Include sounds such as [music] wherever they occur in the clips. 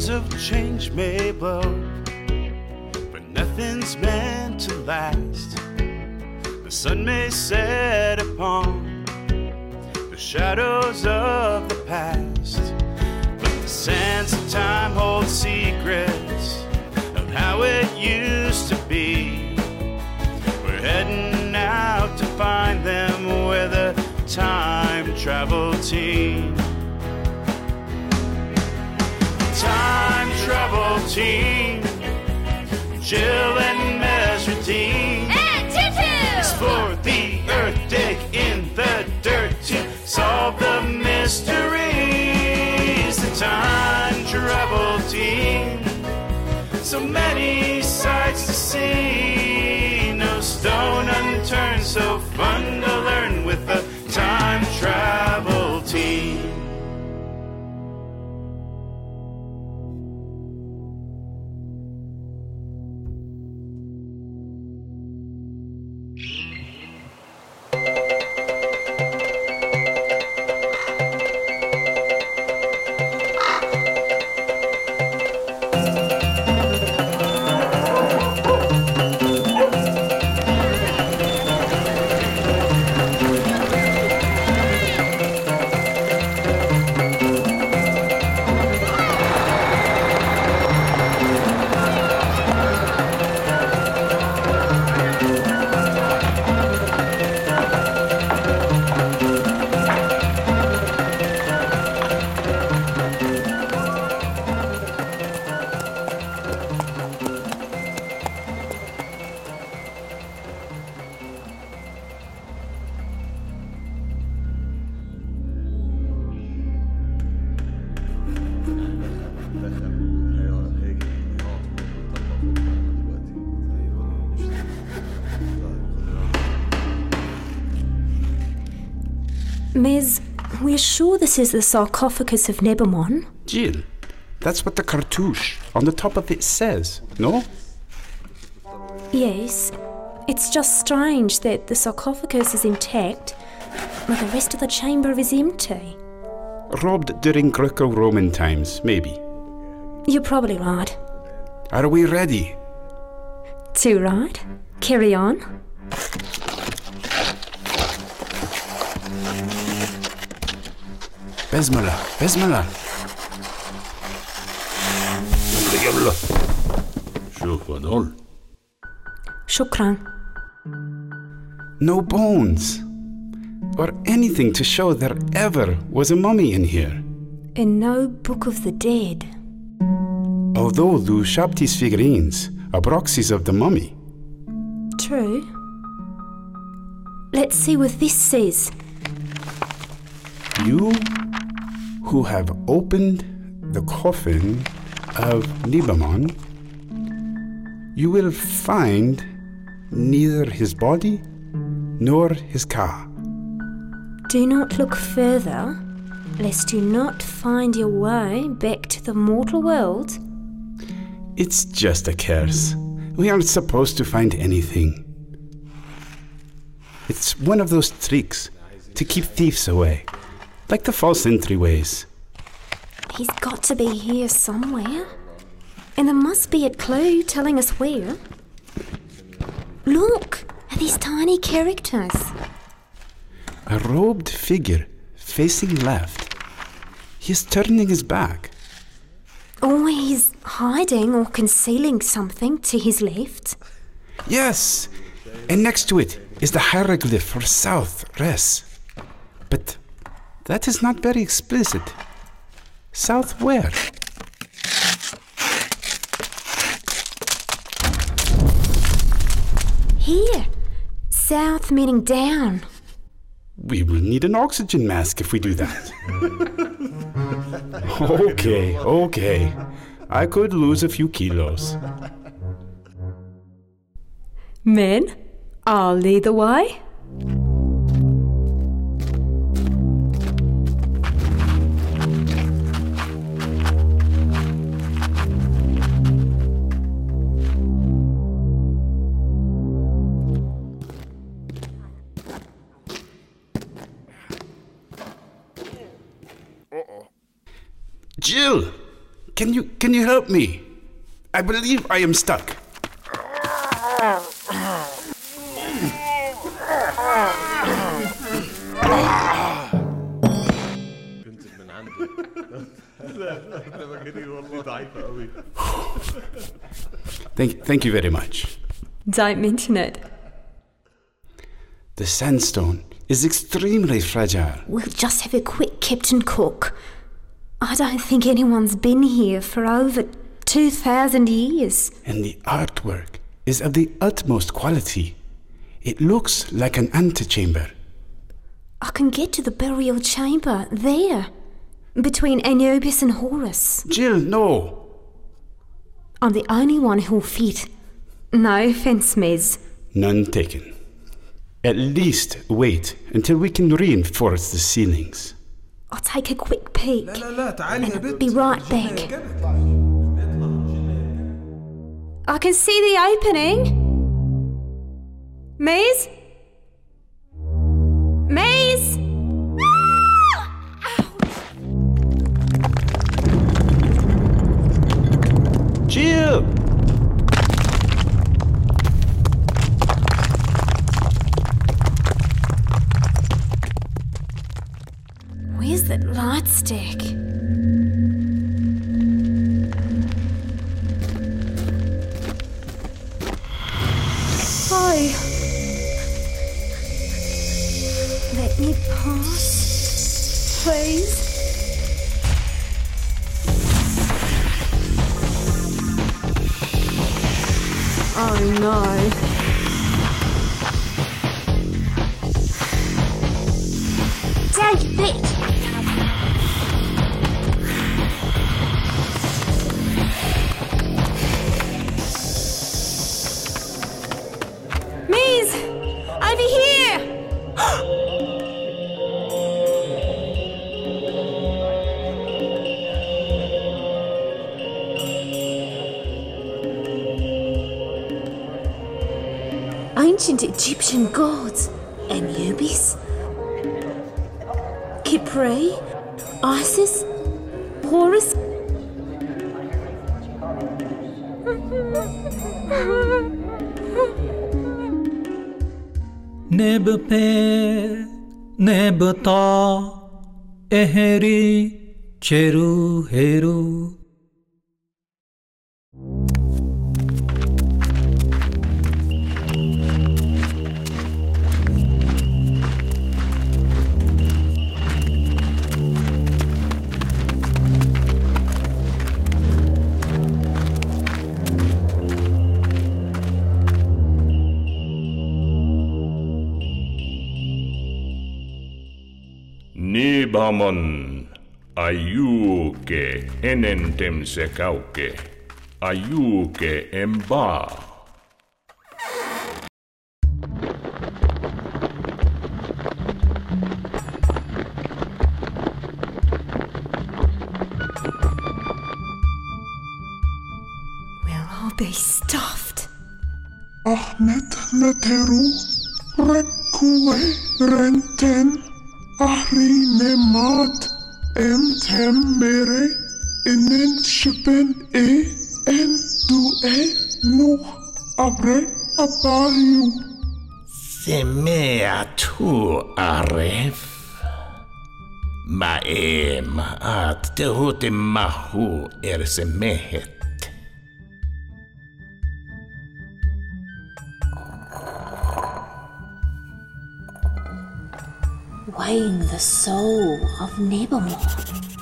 winds of change may blow, but nothing's meant to last. The sun may set upon the shadows of the past, but the sands of time hold secrets of how it used to be. We're heading out to find them with a time travel team. Team. Jill and Mesradine. And Tutu! Explore the earth, dig in the dirt to solve the mysteries. The time travel team. So many sights to see. No stone unturned, so fun to learn with the time travel sure this is the sarcophagus of Nebamon. Jill, that's what the cartouche on the top of it says, no? Yes. It's just strange that the sarcophagus is intact, while the rest of the chamber is empty. Robbed during Greco Roman times, maybe. You're probably right. Are we ready? Too right. Carry on. Bismillah, Bismillah. يلا شوف هذول Shukran. No bones. Or anything to show there ever was a mummy in here. In no book of the dead. Although the Shabti's figurines are proxies of the mummy. True. Let's see what this says. You who have opened the coffin of Nibamon, you will find neither his body nor his car. Do not look further, lest you not find your way back to the mortal world. It's just a curse. We aren't supposed to find anything. It's one of those tricks to keep thieves away, like the false entryways. He's got to be here somewhere. And there must be a clue telling us where. Look at these tiny characters. A robed figure facing left. He's turning his back. Or he's hiding or concealing something to his left. Yes, and next to it is the hieroglyph for south, res. But that is not very explicit. South where? Here. South meaning down. We will need an oxygen mask if we do that. [laughs] okay, okay. I could lose a few kilos. Men, I'll lead the way. Can you can you help me? I believe I am stuck. Thank, thank you very much. Don't mention it. The sandstone is extremely fragile. We'll just have a quick Captain Cook. I don't think anyone's been here for over 2,000 years. and the artwork is of the utmost quality. It looks like an antechamber. I can get to the burial chamber there, between Anubis and Horus. Jill, no. I'm the only one who'll fit. No offense, Mez. None taken. At least wait until we can reinforce the ceilings. I'll take a quick peek. لا لا تعالي يا بنت Be right back. جنة. I can see the opening. Mez? Mez? No. Ancient Egyptian gods. Anubis? Khepri? Isis? Horus? Nebpe, nebta, eheri, cheru, heru. Nibamon, ayuke enentem sekauke, ayuke emba. We'll all be stuffed. Ahmet Leteru, Rekue Renten, Ahri Nemad, Em Temere, Inen Shipen E, En Du E, Nu, Abre Abayu. Semea tu aref. Maem at tehute mahu er semehet. Weighing the soul of Nevermore.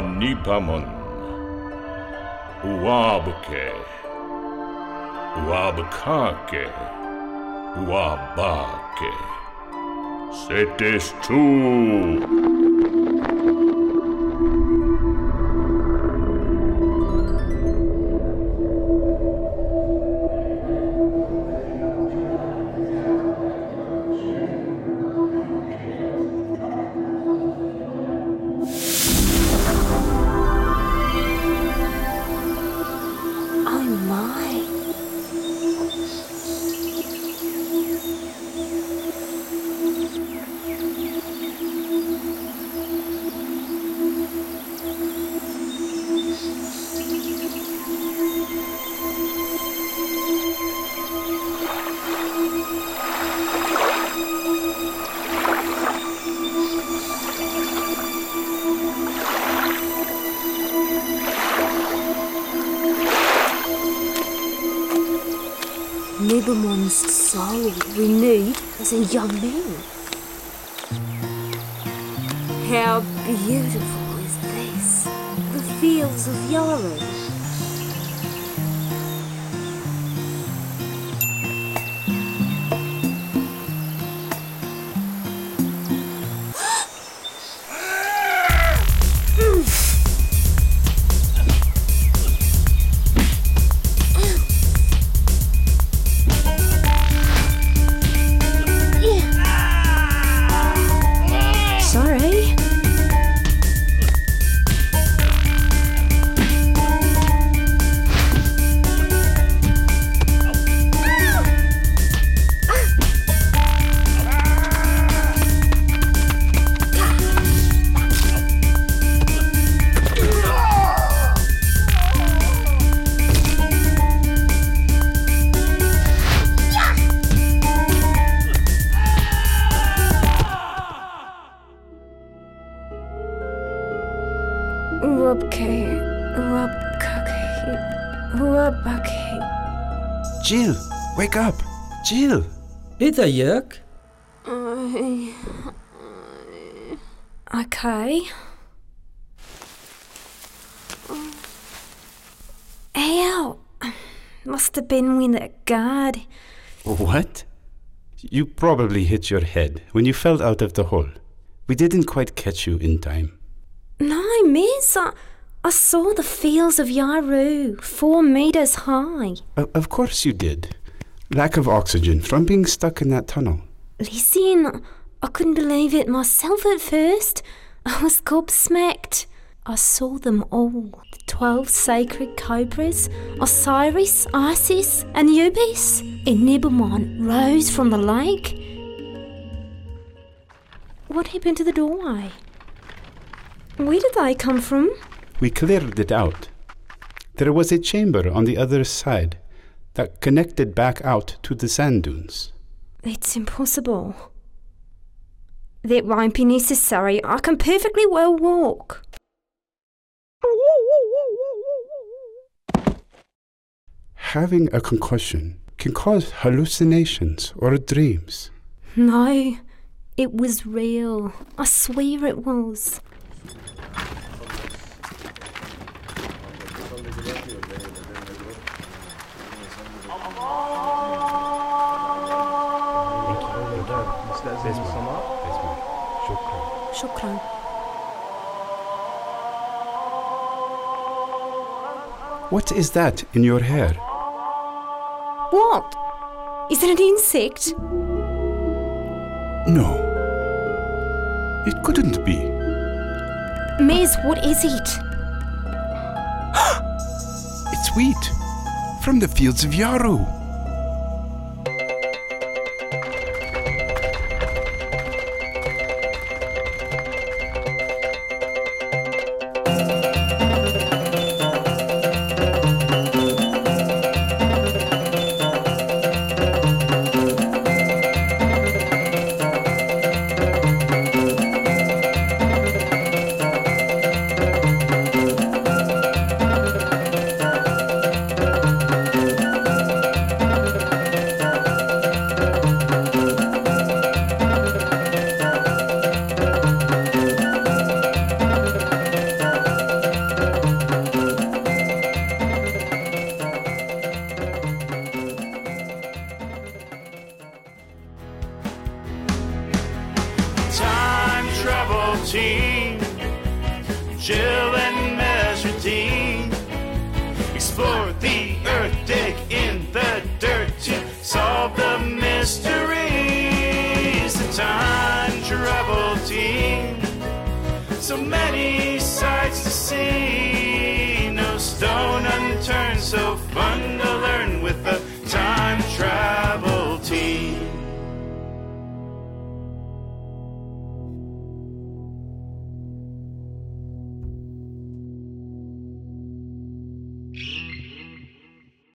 Nipamon. Uabke. Uabkake. Uabake. Setes tu. As a young man. How beautiful is this? The fields of Iaru. Wake up. Jill. Het ek? Uh, okay. Ow! Must have been when that guard. What? You probably hit your head when you fell out of the hole. We didn't quite catch you in time. No, miss. I, I saw the fields of Iaru, four meters high. O- of course you did. Lack of oxygen from being stuck in that tunnel. Listen, I couldn't believe it myself at first. I was gobsmacked. I saw them all the twelve sacred cobras Osiris, Isis, and Ubis. And Nibelmon rose from the lake. What happened to the doorway? Where did they come from? We cleared it out. There was a chamber on the other side that connected back out to the sand dunes. It's impossible. That won't be necessary. I can perfectly well walk. Having a concussion can cause hallucinations or dreams. No, it was real. I swear it was. Shukran. What is that in your hair? What? Is it an insect? No. It couldn't be. Mez, what is it? [gasps] It's wheat from the fields of Iaru. So fun to learn with the time travel.